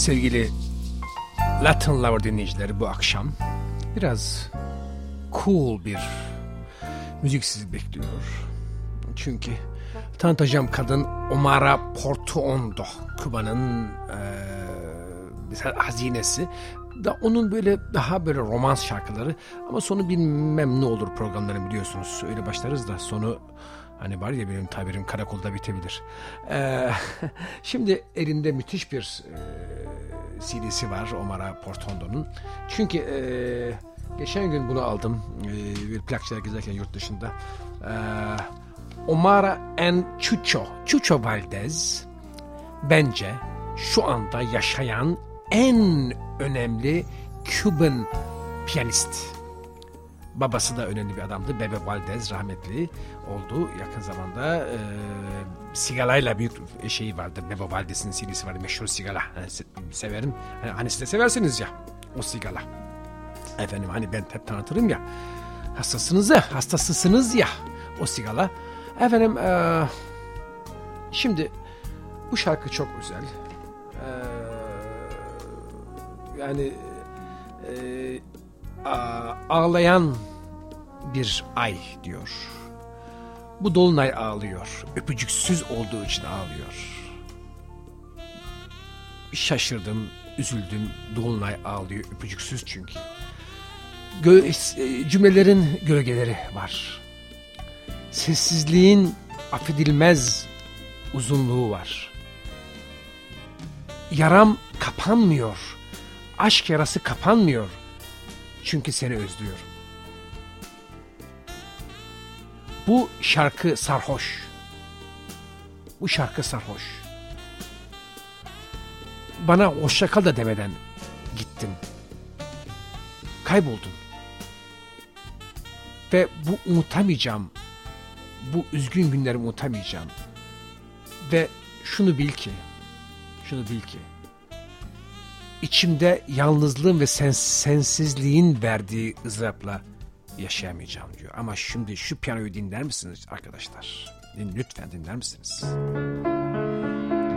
Sevgili Latin Lover dinleyicileri bu akşam biraz cool bir müzik sizi bekliyor. Çünkü tanıtacağım kadın Omara Portuondo, Küba'nın e, hazinesi. Da onun böyle daha böyle romans şarkıları ama sonu bilmem ne olur programların biliyorsunuz. Öyle başlarız da sonu Hani var ya benim tabirim karakolda bitebilir. Ee, şimdi elinde müthiş bir e, CD'si var Omar Portondo'nun. Çünkü e, geçen gün bunu aldım e, bir plakçıya gezerken yurt dışında. E, Omara and Chucho, Chucho Valdez bence şu anda yaşayan en önemli Cuban piyanist. Babası da önemli bir adamdı. Bebe Valdez rahmetli oldu yakın zamanda. E, Sigala'yla büyük şeyi vardı. Bebe Valdez'in CD'si vardı. Meşhur Sigala. Yani severim. Yani hani siz de seversiniz ya. O Sigala. Efendim hani ben hep tanıtırım ya. Hastasınız ya. Hastasısınız ya. O Sigala. Efendim e, şimdi bu şarkı çok güzel. E, yani e, ağlayan bir ay diyor. Bu dolunay ağlıyor. Öpücüksüz olduğu için ağlıyor. Şaşırdım, üzüldüm. Dolunay ağlıyor, öpücüksüz çünkü. Gö e, cümlelerin gölgeleri var. Sessizliğin affedilmez uzunluğu var. Yaram kapanmıyor. Aşk yarası kapanmıyor. Çünkü seni özlüyorum. Bu şarkı sarhoş. Bu şarkı sarhoş. Bana hoşça kal da demeden gittin. Kayboldun. Ve bu unutamayacağım. Bu üzgün günlerimi unutamayacağım. Ve şunu bil ki, şunu bil ki, içimde yalnızlığın ve sen, sensizliğin verdiği ızdırapla yaşayamayacağım diyor. Ama şimdi şu piyanoyu dinler misiniz arkadaşlar? Lütfen dinler misiniz?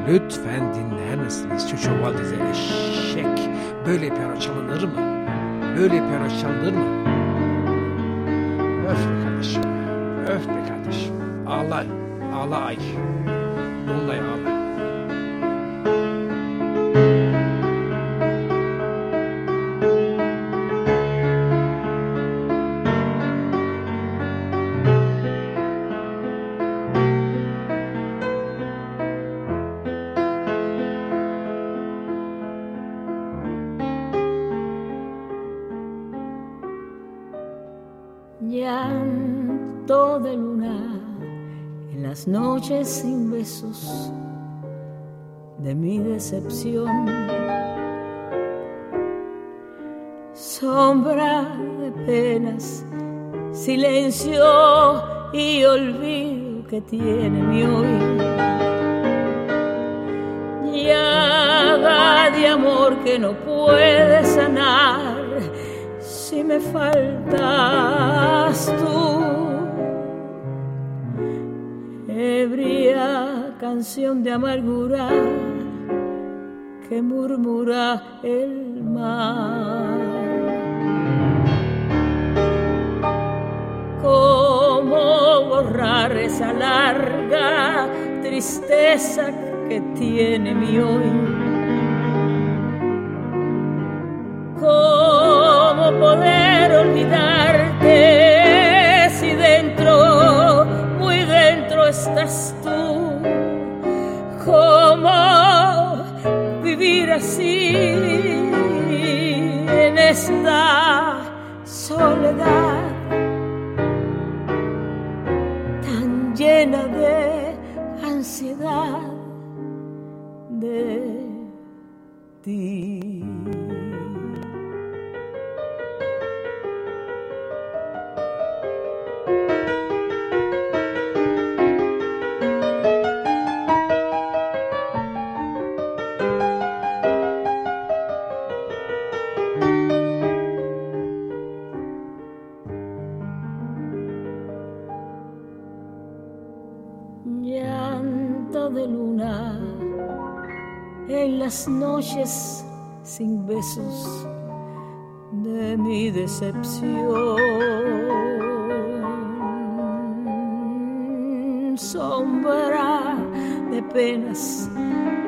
Lütfen dinler misiniz? Çocuğu Valdez'e eşek. Böyle piyano çalınır mı? Böyle piyano çalınır mı? Öf be kardeşim. Öf be kardeşim. Ağla. Ağla ay. Dolunay ağla. Sin besos de mi decepción. Sombra de penas, silencio y olvido que tiene mi hoy. Llaga de amor que no puede sanar si me faltas tú canción de amargura que murmura el mar. ¿Cómo borrar esa larga tristeza que tiene mi hoy? ¿Cómo poder olvidarte si dentro estás así en esta soledad tan llena de ansiedad de ti? Noches sin besos de mi decepción. Sombra de penas,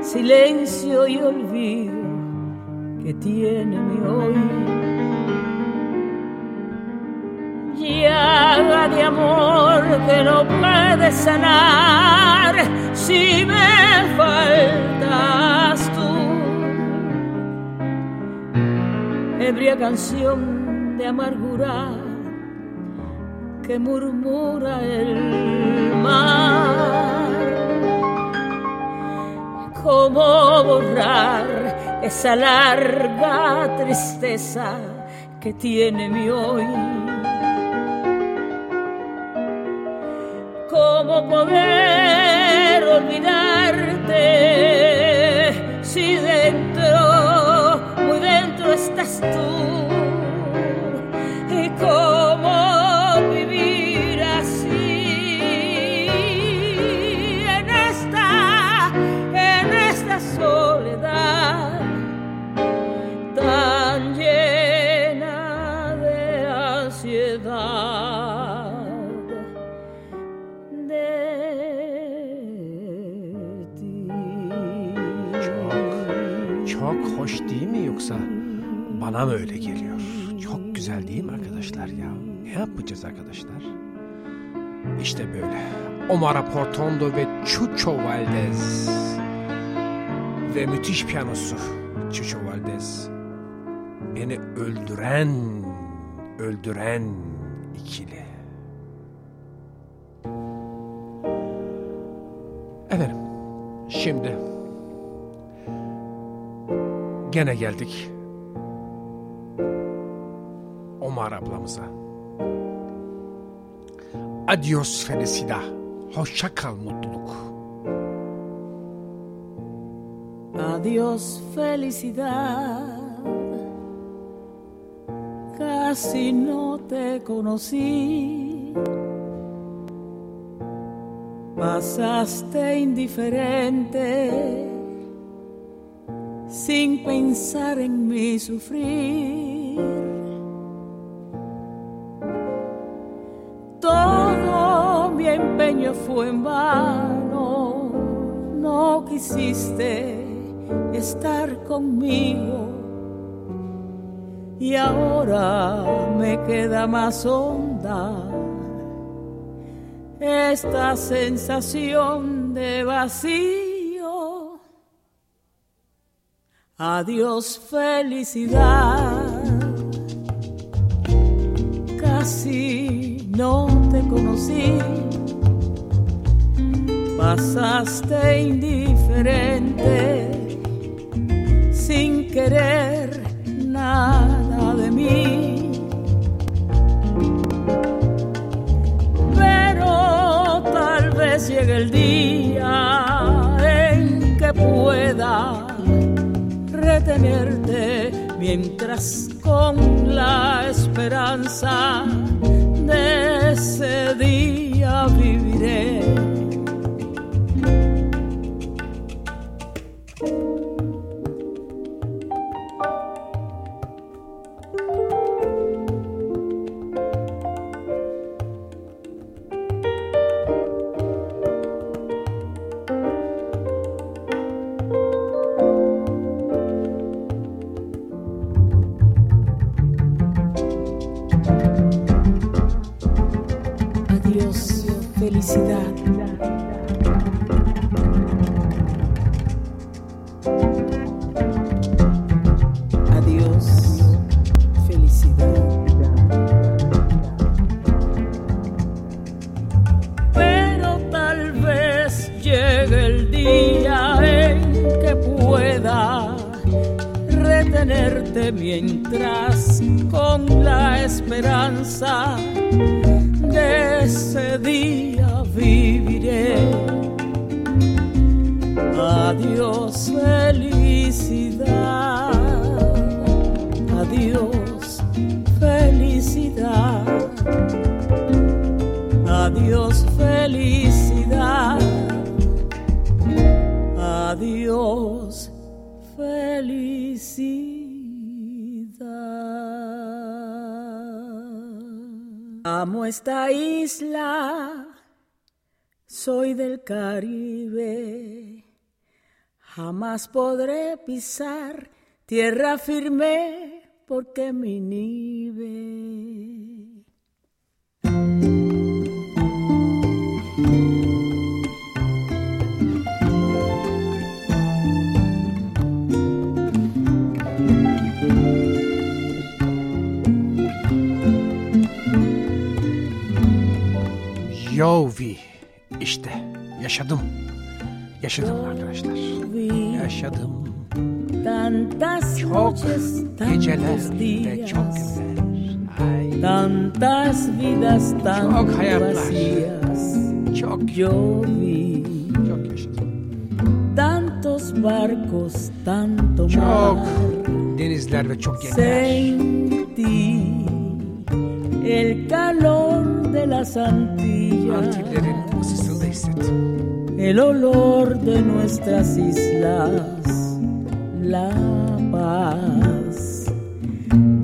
silencio y olvido que tiene mi hoy. Llaga de amor que no puede sanar si me faltas tú. Ebria canción de amargura que murmura el mar. ¿Cómo borrar esa larga tristeza que tiene mi hoy? Poder olvidarte bana öyle geliyor? Çok güzel değil mi arkadaşlar ya? Ne yapacağız arkadaşlar? İşte böyle. Omar Portondo ve Chucho Valdez. Ve müthiş piyanosu Chucho Valdez. Beni öldüren, öldüren ikili. Efendim, şimdi gene geldik Adios felicidad. Hoşça kal mutluluk. Adiós felicidad. Casi no te conocí. Pasaste indiferente sin pensar en mi sufrir. En vano, no quisiste estar conmigo y ahora me queda más honda esta sensación de vacío. Adiós felicidad casi no te conocí. Pasaste indiferente, sin querer nada de mí. Pero tal vez llegue el día en que pueda retenerte mientras con la esperanza de ese día viviré. Soy del Caribe, jamás podré pisar tierra firme porque me inhibe. İşte yaşadım. Yaşadım arkadaşlar. Yaşadım. Çok geceler ve çok günler. Tantas vidas tan Çok hayatlar. çok Yo vi çok yaşadım. tantos barcos, tanto Çok denizler ve çok. Sentí el calor de las Antillas, Antillerin. El olor de nuestras islas, la paz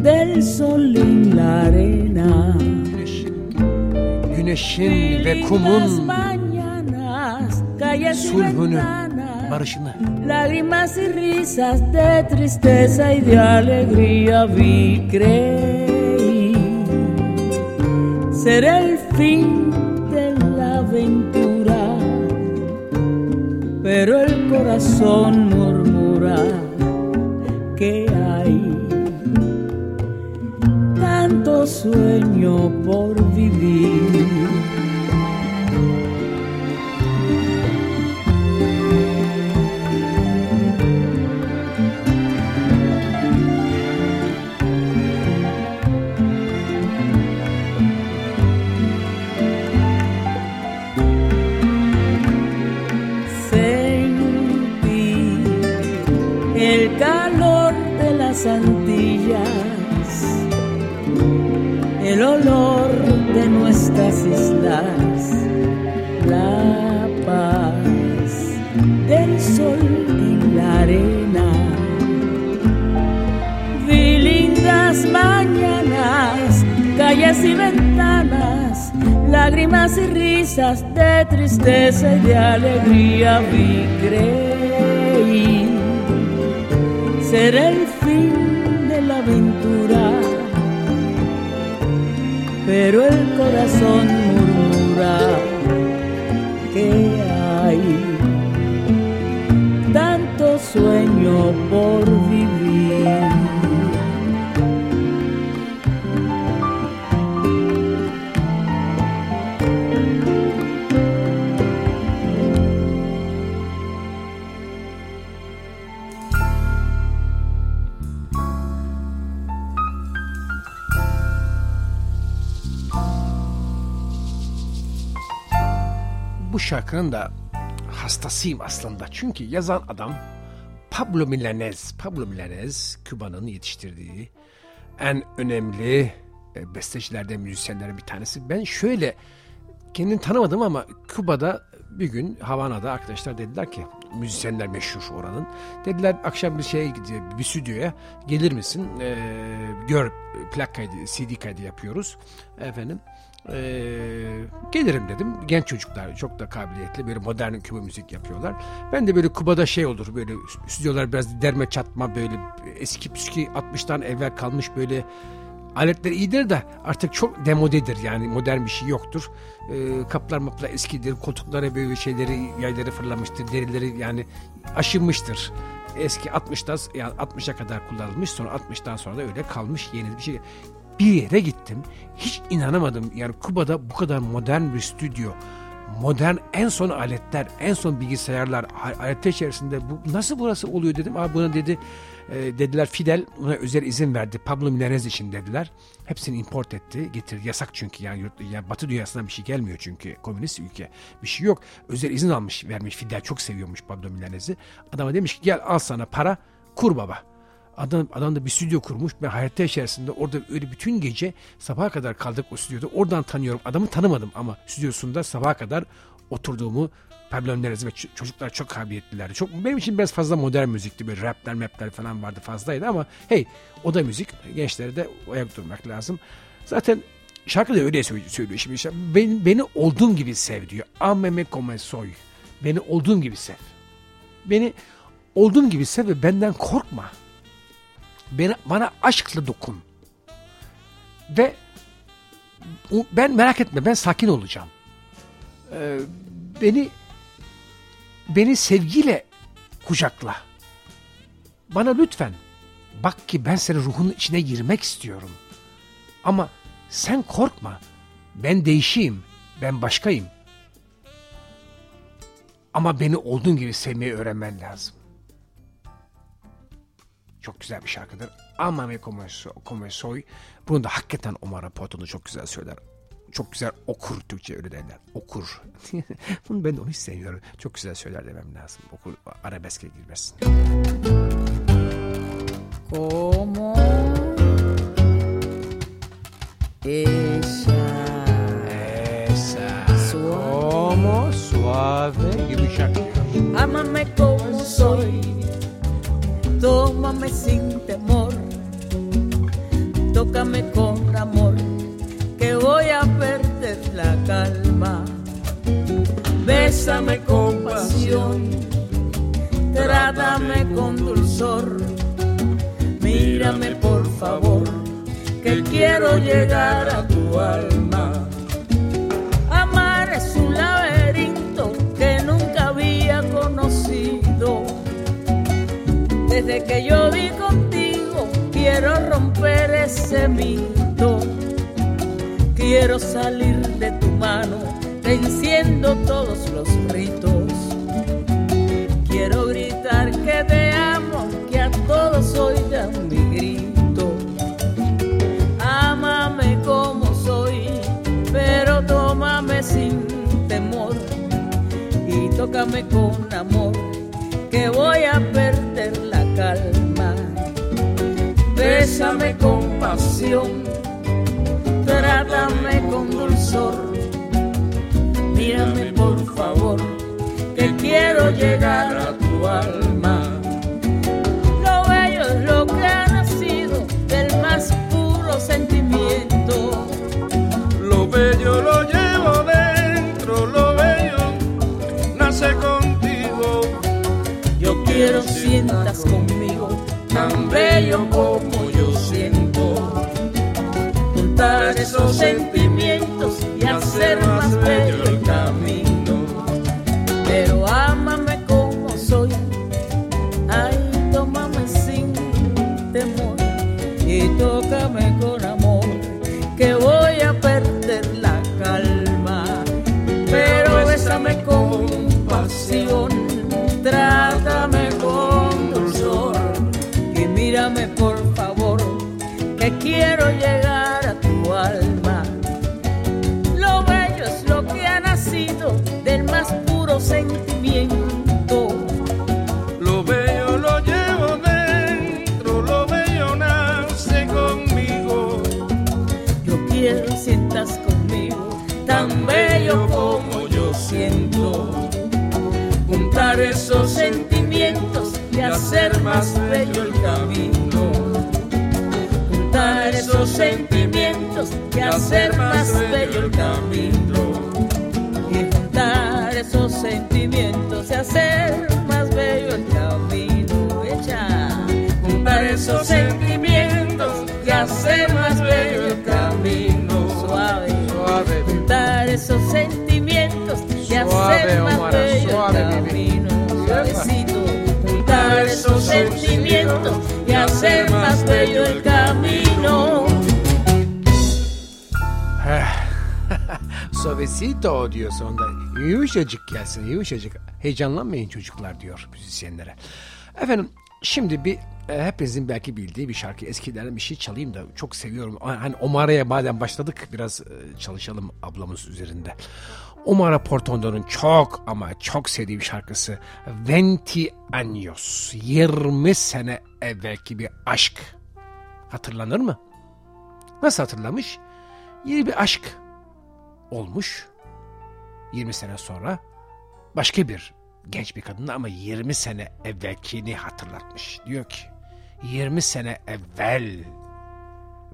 del sol en la arena. Güneşin, ve kumun mañanas, ventanas, barışını lágrimas y risas de tristeza y de alegría vi creí ser el fin pero el corazón murmura que hay tanto sueño por vivir. El calor de las Antillas, el olor de nuestras islas, la paz del sol en la arena. Vi lindas mañanas, calles y ventanas, lágrimas y risas de tristeza y de alegría vi creí ser el fin de la aventura, pero el corazón murmura que hay tanto sueño por şarkının da hastasıyım aslında. Çünkü yazan adam Pablo Milanez. Pablo Milanez Küba'nın yetiştirdiği en önemli e, bestecilerden, müzisyenlerden bir tanesi. Ben şöyle kendini tanımadım ama Küba'da bir gün Havana'da arkadaşlar dediler ki müzisyenler meşhur oranın. Dediler akşam bir şeye gidiyor bir stüdyoya gelir misin? Ee, gör plak kaydı CD kaydı yapıyoruz. Efendim ee, gelirim dedim. Genç çocuklar çok da kabiliyetli böyle modern Küba müzik yapıyorlar. Ben de böyle Kuba'da şey olur böyle stüdyolar biraz derme çatma böyle eski püskü 60'tan evvel kalmış böyle Aletler iyidir de artık çok demodedir yani modern bir şey yoktur. Ee, kaplar maplar eskidir, koltuklara böyle şeyleri yayları fırlamıştır, derileri yani aşınmıştır. Eski 60'ta yani 60'a kadar kullanılmış sonra 60'tan sonra da öyle kalmış yeni bir şey. Bir yere gittim hiç inanamadım yani Kuba'da bu kadar modern bir stüdyo modern en son aletler, en son bilgisayarlar, aletler içerisinde bu nasıl burası oluyor dedim. Abi buna dedi e, dediler Fidel buna özel izin verdi. Pablo Milanez için dediler. Hepsini import etti, getirdi. Yasak çünkü yani, yurt, yani Batı dünyasından bir şey gelmiyor çünkü komünist ülke. Bir şey yok. Özel izin almış, vermiş. Fidel çok seviyormuş Pablo Milanez'i. Adama demiş ki gel al sana para, kur baba. Adam, adam da bir stüdyo kurmuş. Ben hayatta içerisinde orada öyle bütün gece sabaha kadar kaldık o stüdyoda. Oradan tanıyorum. Adamı tanımadım ama stüdyosunda sabaha kadar oturduğumu Pablo ve çocuklar çok kabiliyetliler. Çok, benim için biraz fazla modern müzikti. Böyle rapler mapler falan vardı fazlaydı ama hey o da müzik. Gençlere de ayak durmak lazım. Zaten şarkı da öyle söylüyor şimdi. Işte, beni, beni olduğum gibi sev diyor. Ameme come soy. Beni olduğum gibi sev. Beni olduğum gibi sev ve benden korkma. Beni, bana aşkla dokun. Ve ben merak etme ben sakin olacağım. Ee, beni beni sevgiyle kucakla. Bana lütfen bak ki ben senin ruhunun içine girmek istiyorum. Ama sen korkma. Ben değişeyim. Ben başkayım. Ama beni olduğun gibi sevmeyi öğrenmen lazım. Çok güzel bir şarkıdır. Ama me como soy. Bunu da hakikaten Omar Raporto'nu çok güzel söyler. Çok güzel okur Türkçe öyle derler. Okur. Bunu ben de onu hiç sevmiyorum. Çok güzel söyler demem lazım. Okur arabeske girmesin. Como ella. Esa. Como suave. Yumuşak. Amame como soy. Tómame sin temor. Tócame con amor. Que voy a perder la calma. Bésame con pasión. Trátame con dulzor. Mírame por favor, que quiero llegar a tu alma. Desde que yo vi contigo, quiero romper ese mito. Quiero salir de tu mano, venciendo todos los ritos. Quiero gritar que te amo, que a todos oigan mi grito. Ámame como soy, pero tómame sin temor y tócame con amor, que voy a perder la calma. Bésame con pasión, trátame con dulzor. Mírame por favor, que quiero llegar a tu alma. Suavecito diyor sonunda. Yumuşacık gelsin yumuşacık. Heyecanlanmayın çocuklar diyor müzisyenlere. Efendim şimdi bir e, hepinizin belki bildiği bir şarkı eskilerden bir şey çalayım da çok seviyorum. Hani Omara'ya madem başladık biraz e, çalışalım ablamız üzerinde. Omara Portondo'nun çok ama çok sevdiği bir şarkısı Venti Años 20 sene evvelki bir aşk. Hatırlanır mı? Nasıl hatırlamış? Yeni bir aşk olmuş 20 sene sonra başka bir genç bir kadın ama 20 sene evvelkini hatırlatmış. Diyor ki 20 sene evvel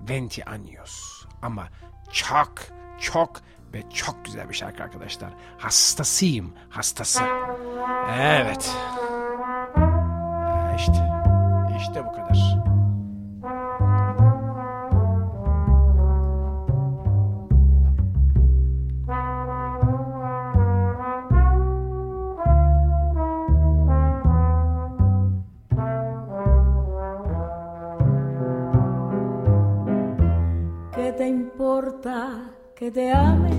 20 años ama çok çok ve çok güzel bir şarkı arkadaşlar. Hastasıyım, hastası. Evet. İşte, işte bu kadar. Importa que te ame?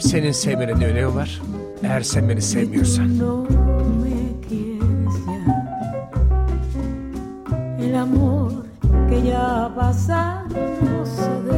Senin sevmenin ne önemi var? Eğer sen beni sevmiyorsan. No me quieres ya. El amor que ya ha pasado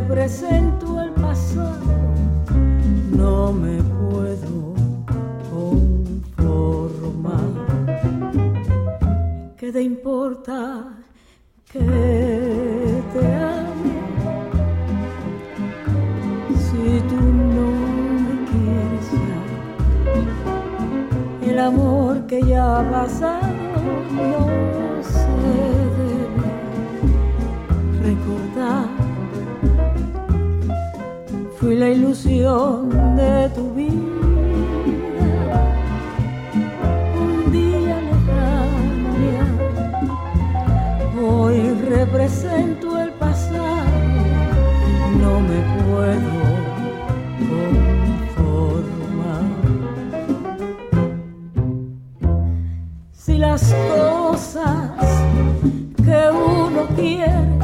represento el pasado no me puedo conformar. ¿Qué te importa que te ame? Si tú no me quieres ya, el amor que ya ha La ilusión de tu vida, un día lejano ya. Hoy represento el pasado, no me puedo conformar. Si las cosas que uno quiere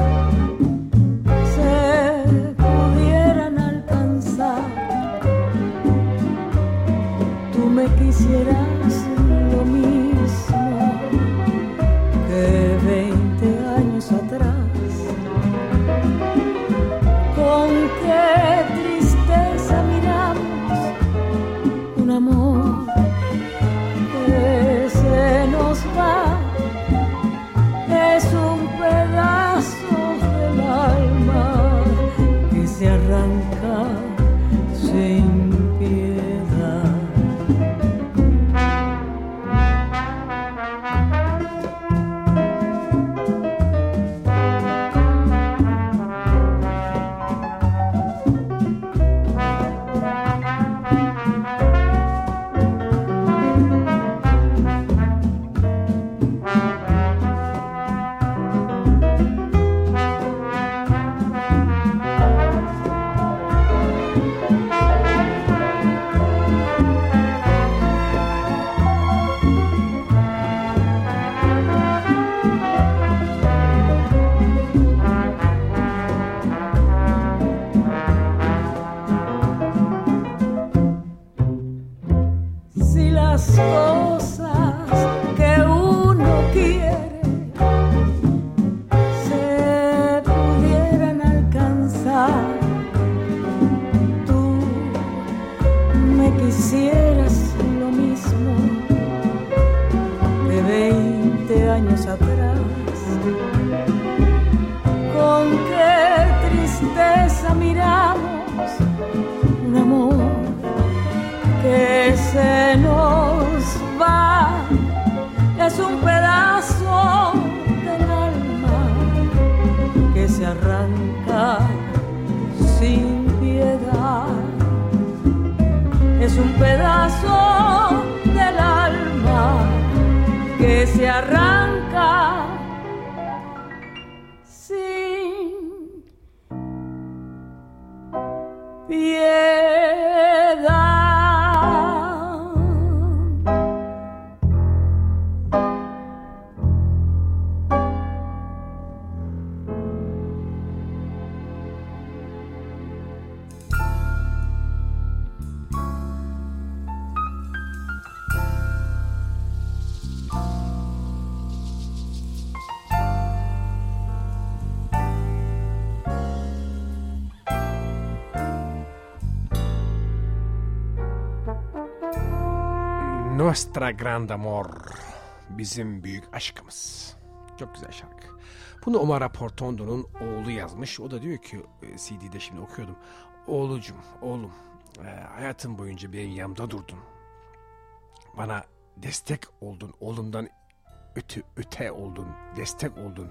Nuestra Grand Amor. Bizim büyük aşkımız. Çok güzel şarkı. Bunu Omar Portondo'nun oğlu yazmış. O da diyor ki e, CD'de şimdi okuyordum. Oğlucum, oğlum e, hayatım boyunca benim yanımda durdun. Bana destek oldun. Oğlumdan öte, öte oldun. Destek oldun.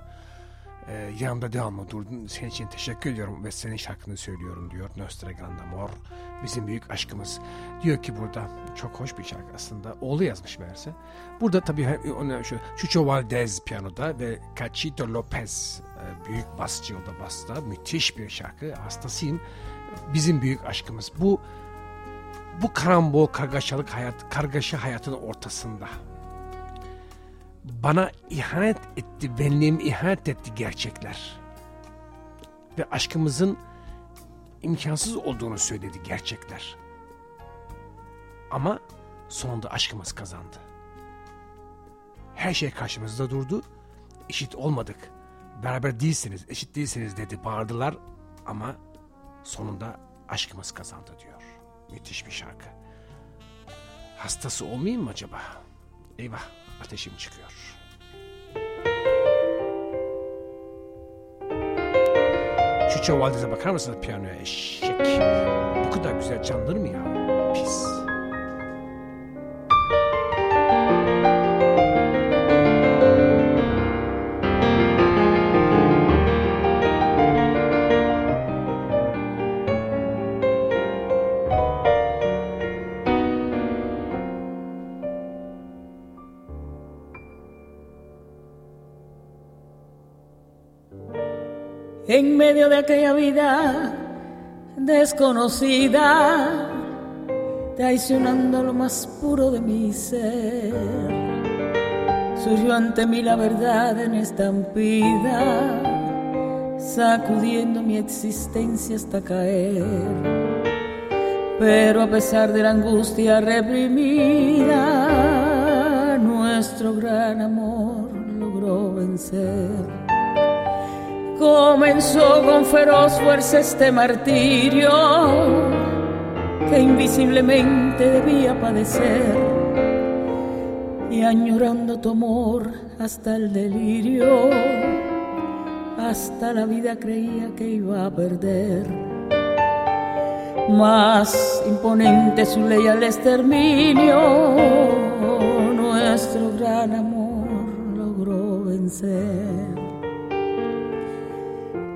E, yanımda devamlı durdun. Senin için teşekkür ediyorum ve senin şarkını söylüyorum diyor. Nostra Grand Amor. Bizim büyük aşkımız. Diyor ki burada çok hoş bir şarkı aslında. Oğlu yazmış meğerse. Burada tabii ona şu Chucho Valdez piyanoda ve Cachito Lopez e, büyük basçı o da basta. Müthiş bir şarkı. Hastasıyım. Bizim büyük aşkımız. Bu bu karambol kargaşalık hayat, kargaşa hayatın ortasında bana ihanet etti, benliğim ihanet etti gerçekler. Ve aşkımızın imkansız olduğunu söyledi gerçekler. Ama sonunda aşkımız kazandı. Her şey karşımızda durdu. Eşit olmadık. Beraber değilsiniz, eşit değilsiniz dedi. Bağırdılar ama sonunda aşkımız kazandı diyor. Müthiş bir şarkı. Hastası olmayayım mı acaba? Eyvah ateşim çıkıyor. Çuça Valdez'e bakar mısınız piyanoya eşek? Bu kadar güzel çalınır mı ya? Desconocida, traicionando lo más puro de mi ser. Surgió ante mí la verdad en estampida, sacudiendo mi existencia hasta caer. Pero a pesar de la angustia reprimida, nuestro gran amor logró vencer Comenzó con feroz fuerza este martirio que invisiblemente debía padecer y añorando tu amor hasta el delirio, hasta la vida creía que iba a perder. Más imponente su ley al exterminio, nuestro gran amor logró vencer.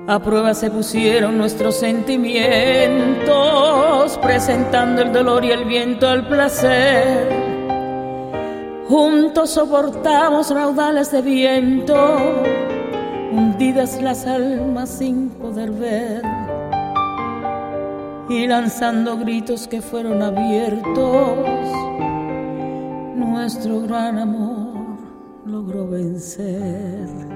A prueba se pusieron nuestros sentimientos, presentando el dolor y el viento al placer. Juntos soportamos raudales de viento, hundidas las almas sin poder ver, y lanzando gritos que fueron abiertos, nuestro gran amor logró vencer.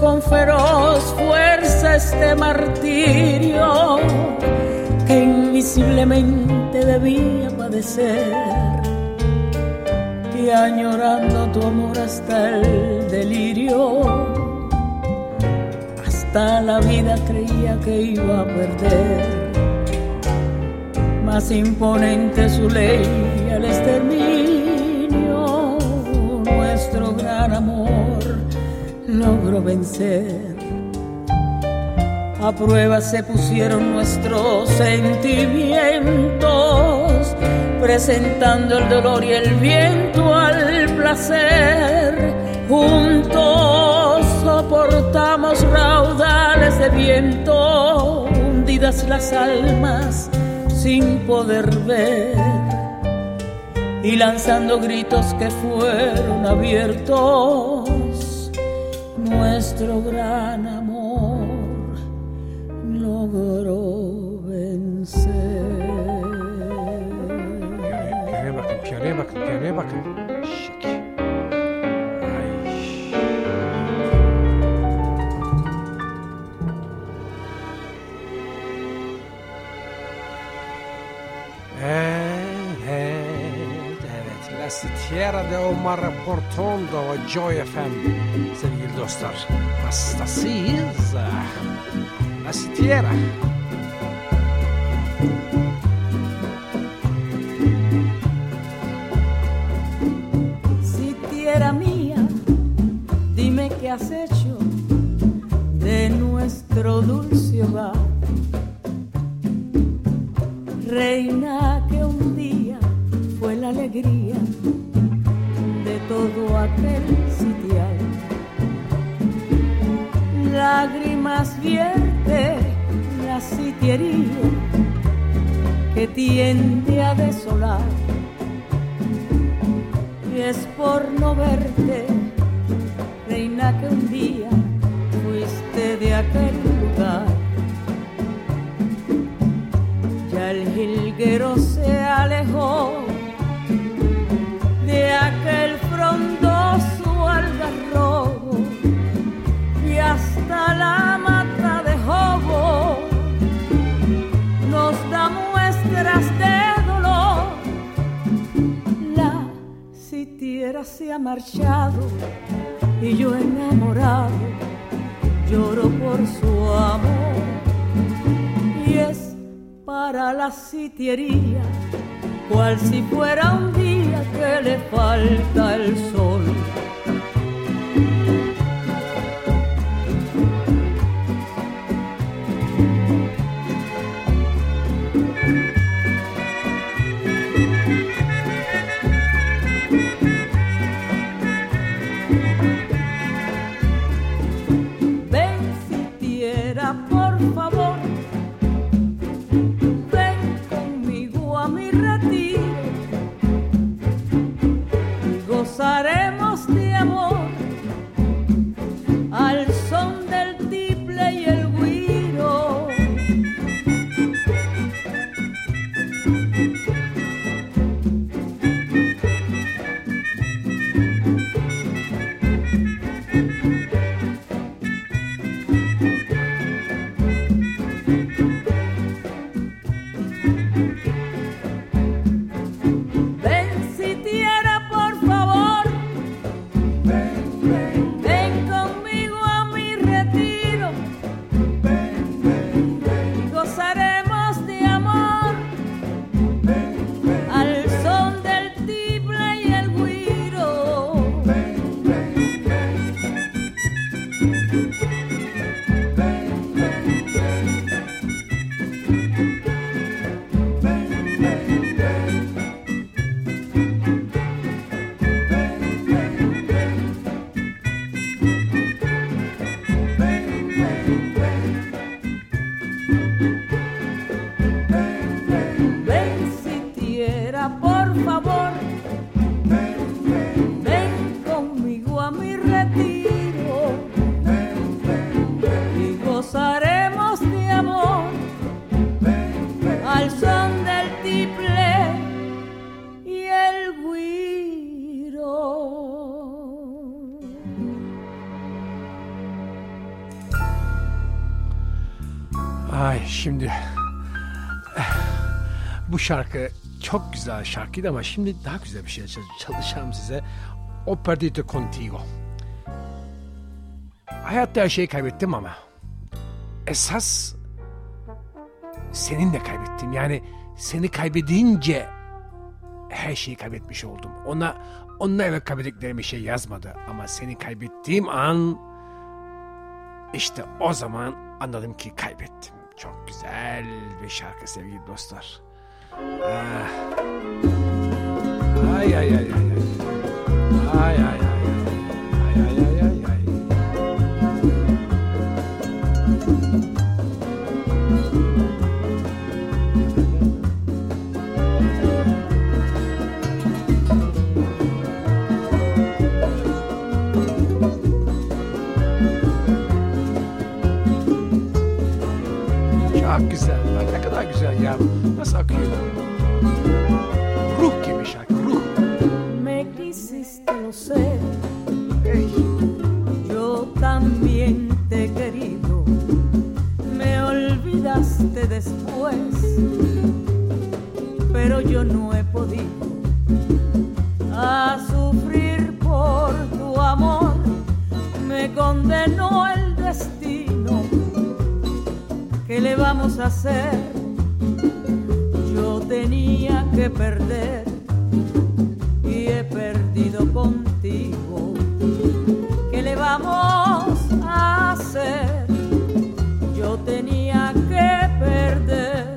Con feroz fuerza este martirio que invisiblemente debía padecer. Y añorando tu amor hasta el delirio hasta la vida creía que iba a perder. Más imponente su ley vencer. A prueba se pusieron nuestros sentimientos, presentando el dolor y el viento al placer. Juntos soportamos raudales de viento, hundidas las almas sin poder ver y lanzando gritos que fueron abiertos, nuestro gran amor logró vencer. Fjärde Omar Portondo och Joy FM. Sevgili dostlar, hasta Nasıl sitiera se ha marchado y yo enamorado lloro por su amor y es para la sitiería cual si fuera un día que le falta el sol. Şarkı çok güzel şarkıydı ama şimdi daha güzel bir şey çal- çalışacağım size. O perdito contigo. Hayatta her şeyi kaybettim ama esas seninle kaybettim. Yani seni kaybedince her şeyi kaybetmiş oldum. Ona onunla evet kaybettiklerim bir şey yazmadı ama seni kaybettiğim an işte o zaman anladım ki kaybettim. Çok güzel bir şarkı sevgili dostlar. Ah. Ay ay ay ay. Ay ay ay. Ay ay ay ay. ay. Çok güzel. Bak ne kadar güzel ya. Nasıl akıyor? Ruh gibi şarkı, ruh. Me quisiste, lo sé. Hey. Yo también te he querido. Me olvidaste después. Pero yo no he podido a sufrir por tu amor. Me condenó el destino. ¿Qué le vamos a hacer? Tenía que perder y he perdido contigo. ¿Qué le vamos a hacer? Yo tenía que perder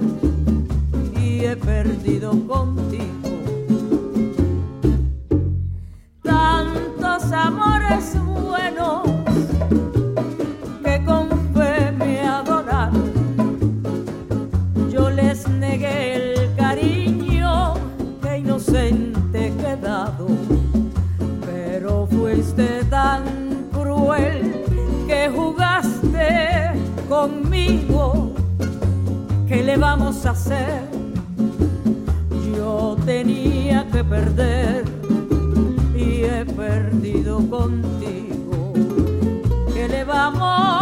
y he perdido contigo. ¿Qué le vamos a hacer? Yo tenía que perder y he perdido contigo. ¿Qué le vamos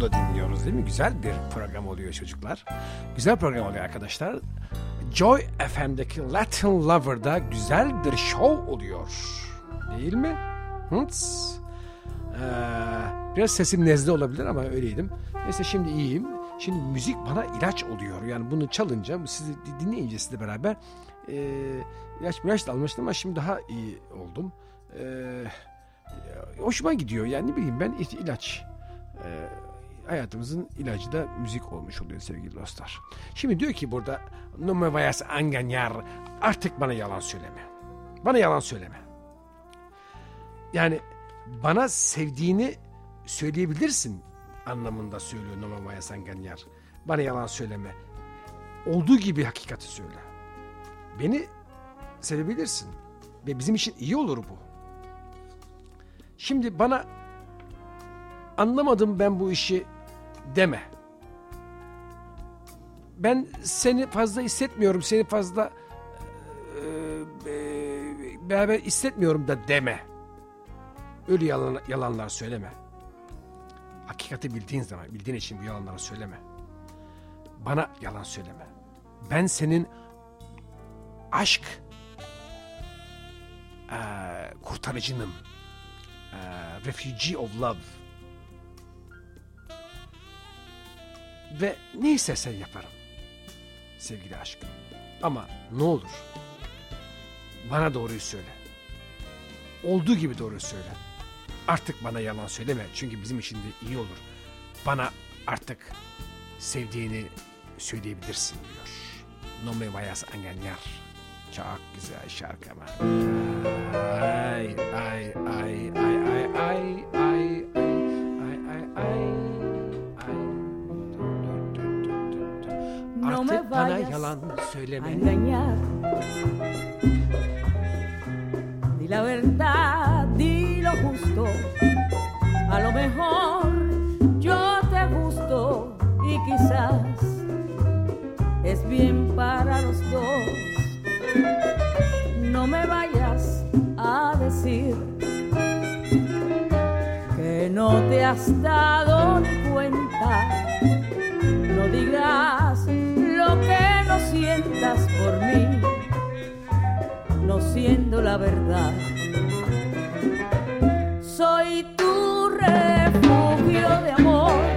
Portondo dinliyoruz değil mi? Güzel bir program oluyor çocuklar. Güzel program oluyor arkadaşlar. Joy FM'deki Latin Lover'da güzel bir show oluyor. Değil mi? Hıts. Ee, biraz sesim nezle olabilir ama öyleydim. Neyse şimdi iyiyim. Şimdi müzik bana ilaç oluyor. Yani bunu çalınca, sizi di- dinleyince sizle beraber e, ilaç ilaç da almıştım ama şimdi daha iyi oldum. Eee hoşuma gidiyor. Yani ne bileyim ben il- ilaç. Ee, hayatımızın ilacı da müzik olmuş oluyor sevgili dostlar. Şimdi diyor ki burada no me vayas a engañar artık bana yalan söyleme. Bana yalan söyleme. Yani bana sevdiğini söyleyebilirsin anlamında söylüyor no me vayas a engañar. Bana yalan söyleme. Olduğu gibi hakikati söyle. Beni sevebilirsin. Ve bizim için iyi olur bu. Şimdi bana anlamadım ben bu işi deme. Ben seni fazla hissetmiyorum, seni fazla e, e, beraber hissetmiyorum da deme. Öyle yalan, yalanlar söyleme. Hakikati bildiğin zaman, bildiğin için bu yalanları söyleme. Bana yalan söyleme. Ben senin aşk e, kurtarıcınım. E, refugee of love. Ve ne istersen yaparım. Sevgili aşkım. Ama ne olur Bana doğruyu söyle. Olduğu gibi doğruyu söyle. Artık bana yalan söyleme. Çünkü bizim için de iyi olur. Bana artık sevdiğini söyleyebilirsin diyor. No me vayas a engañar. Çok güzel şarkı ama. Ay ay ay ay ay ay ay ay ay ay ay. Dur. No me Artık bana yalan a söyleme. engañar. Di la verdad, di lo justo. A lo mejor yo te gusto y quizás es bien para los dos. No me vayas a decir que no te has dado ni cuenta. Por mí, no siendo la verdad. Soy tu refugio de amor.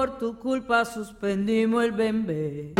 Por tu culpa suspendimos el bembé.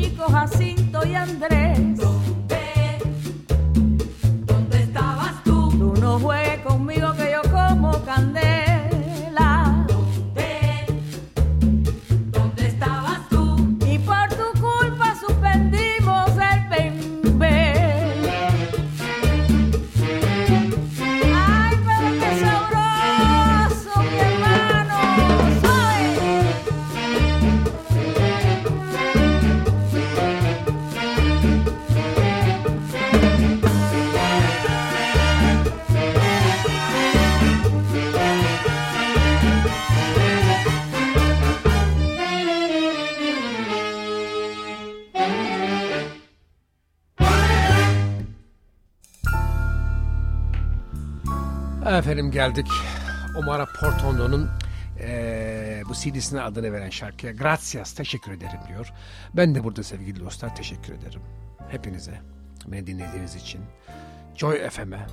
Jacinto y Andrés. Efendim geldik Omar Portondo'nun eee, bu CD'sine adını veren şarkıya Gracias teşekkür ederim diyor. Ben de burada sevgili dostlar teşekkür ederim. Hepinize beni dinlediğiniz için. Joy FM'e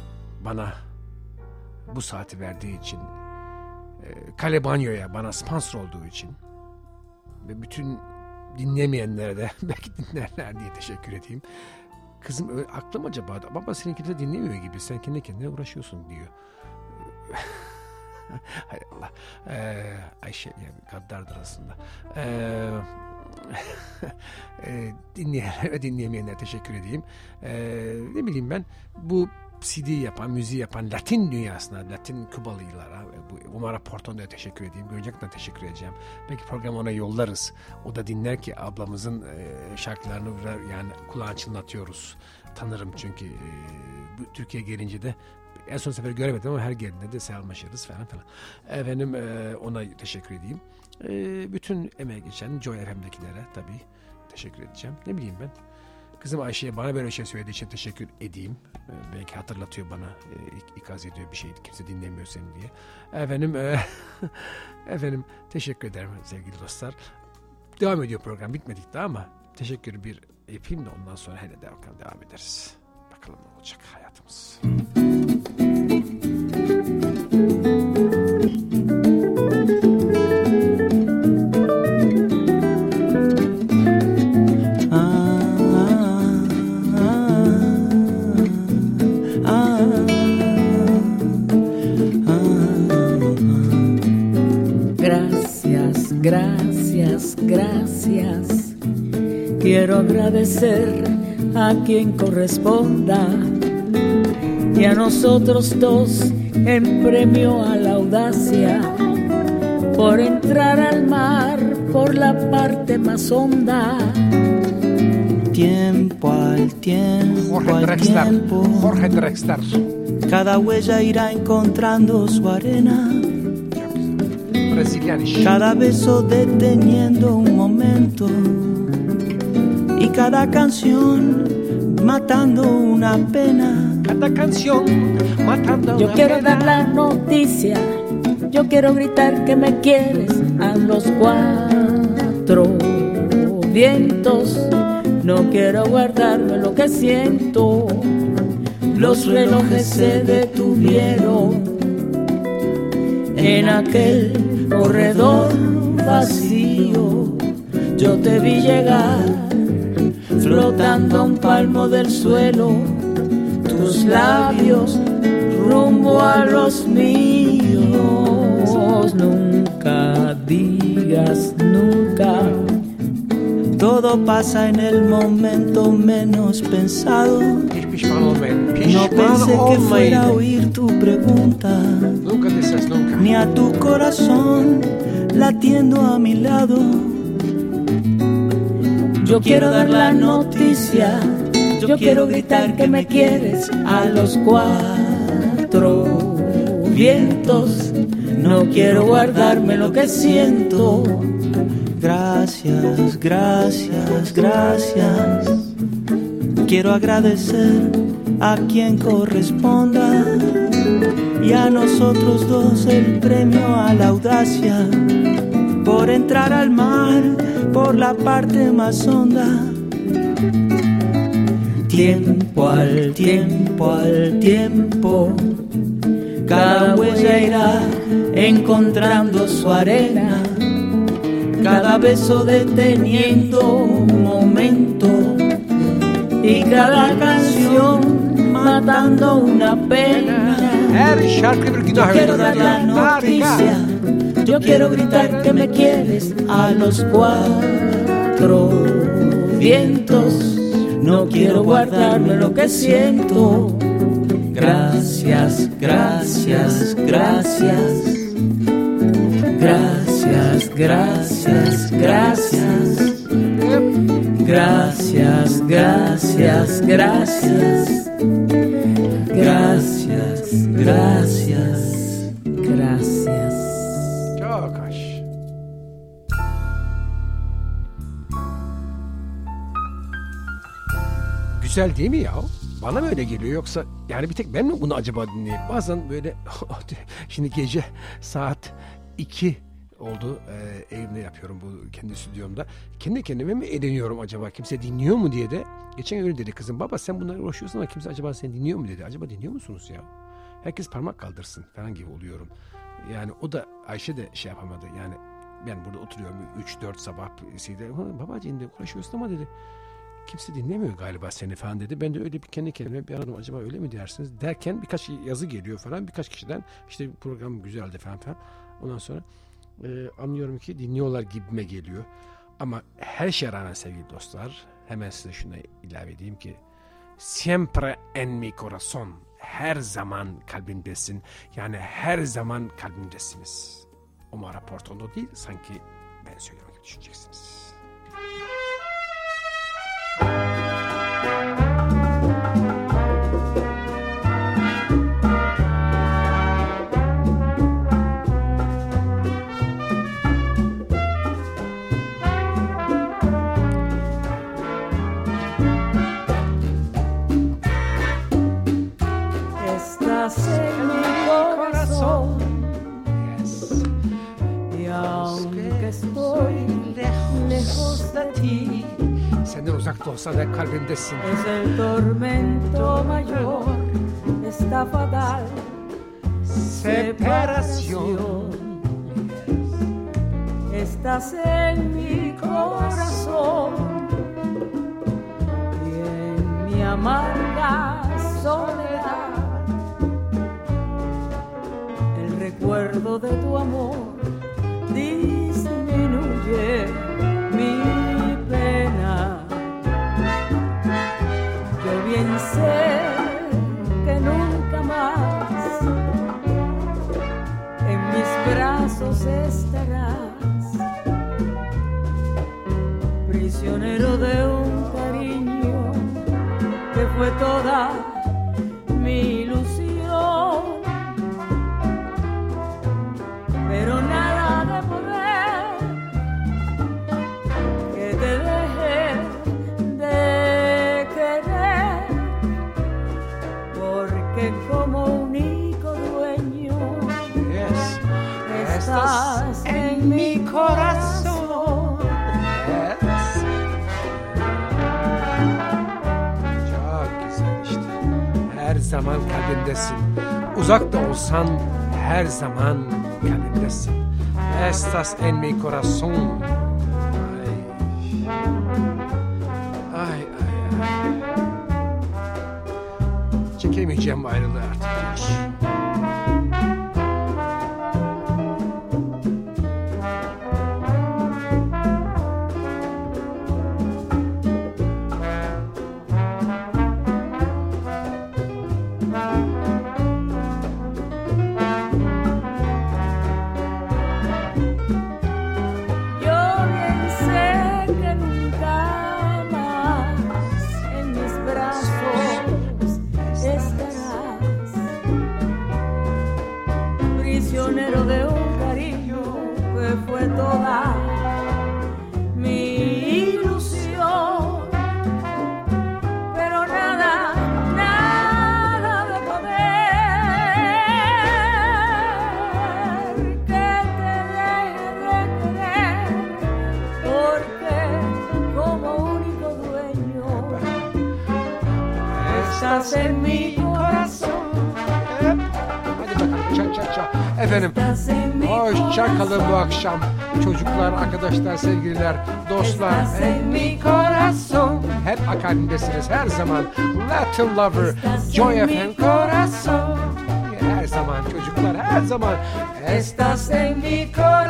bana bu saati verdiği için e, Kale Banyo'ya bana sponsor olduğu için ve bütün dinlemeyenlere de belki dinlerler diye teşekkür edeyim. Kızım aklım acaba baba senin kimse dinlemiyor gibi sen kendi kendine uğraşıyorsun diyor. Hay Allah. Ee, Ayşe yani gaddardır aslında. Ee, e, ve dinleyemeyenlere teşekkür edeyim. Ee, ne bileyim ben bu CD yapan, müziği yapan Latin dünyasına, Latin Kubalılara, bu Umara Portondo'ya teşekkür edeyim. Gerçekten teşekkür edeceğim. Belki program ona yollarız. O da dinler ki ablamızın e, şarkılarını yani kulağını çınlatıyoruz. Tanırım çünkü e, Türkiye gelince de en son sefer göremedim ama her geldiğinde de selamlaşırız falan falan. Efendim e, ona teşekkür edeyim. E, bütün emeği geçen Joy FM'dekilere tabii teşekkür edeceğim. Ne bileyim ben. Kızım Ayşe'ye bana böyle şey söylediği için teşekkür edeyim. Ee, belki hatırlatıyor bana, e, ik- ikaz ediyor bir şey kimse dinlemiyor seni diye. Efendim, e, efendim teşekkür ederim sevgili dostlar. Devam ediyor program bitmedik daha ama teşekkür bir yapayım da ondan sonra hele devam, devam ederiz. Bakalım ne olacak hayatımız. Gracias, gracias. Quiero agradecer a quien corresponda y a nosotros dos en premio a la audacia por entrar al mar por la parte más honda. Tiempo al tiempo, Jorge al Drexler, tiempo. Jorge Drexler. Cada huella irá encontrando su arena. Cada beso deteniendo un momento. Y cada canción matando una pena. Cada canción matando Yo una quiero pena. dar la noticia, yo quiero gritar que me quieres a los cuatro vientos. No quiero guardarme lo que siento. Los relojes se detuvieron en aquel corredor vacío. Yo te vi llegar flotando a un palmo del suelo tus labios rumbo a los míos. Nunca digas nunca. Todo pasa en el momento menos pensado. No pensé que fuera a oír tu pregunta. Nunca dices nunca. Ni a tu corazón latiendo a mi lado. Yo quiero dar la noticia. Yo quiero gritar que me quieres a los cuatro vientos. No quiero guardarme lo que siento. Gracias, gracias, gracias. Quiero agradecer a quien corresponda y a nosotros dos el premio a la audacia por entrar al mar por la parte más honda. Tiempo al tiempo al tiempo, cada huella irá encontrando su arena, cada beso deteniendo un momento y cada canción matando una pena. Her şarkı bir günah Quiero dar la noticia, yo quiero gritar que me quieres a los cuatro vientos. No quiero guardarme lo que siento. Gracias, gracias, gracias. Gracias, gracias, gracias. Gracias, gracias, gracias. Gracias, gracias. Çok. Güzel değil mi ya? Bana mı öyle geliyor yoksa yani bir tek ben mi bunu acaba dinleyeyim? Bazen böyle şimdi gece saat 2 oldu e, evimde yapıyorum bu kendi stüdyomda. Kendi kendime mi eğleniyorum acaba kimse dinliyor mu diye de. Geçen öyle dedi kızım baba sen bunları uğraşıyorsun ama kimse acaba seni dinliyor mu dedi. Acaba dinliyor musunuz ya? Herkes parmak kaldırsın falan gibi oluyorum. Yani o da Ayşe de şey yapamadı yani ben burada oturuyorum 3-4 sabah şeyde babacığım de uğraşıyorsun ama dedi kimse dinlemiyor galiba seni falan dedi. Ben de öyle bir kendi kendime bir aradım acaba öyle mi dersiniz derken birkaç yazı geliyor falan birkaç kişiden işte program güzeldi falan falan. Ondan sonra e, anlıyorum ki dinliyorlar gibime geliyor. Ama her şeye rağmen sevgili dostlar hemen size şunu ilave edeyim ki siempre en mi corazón her zaman kalbimdesin. Yani her zaman kalbimdesiniz. Ama raportondo değil sanki ben gibi düşüneceksiniz. Estás en mi corazón y aunque estoy lejos de ti, Senden uzakta olsa da kalbimdesin. es el tormento mayor, esta fatal separación. Estás en mi corazón y en mi amarga soledad. Recuerdo de tu amor disminuye mi pena. Yo bien sé que nunca más en mis brazos estarás, prisionero de un cariño que fue toda zaman kalbimdesin. Uzak da olsan her zaman kalbimdesin. Estas en mi corazón. Ay. Ay ay ay. Çekemeyeceğim ayrılığı artık. Akşam. Çocuklar, arkadaşlar, sevgililer, dostlar. Hep kalbimdesiniz her zaman. Latin Lover, Joy FM. mi corazón. Her zaman çocuklar, her zaman. Estás en mi corazón.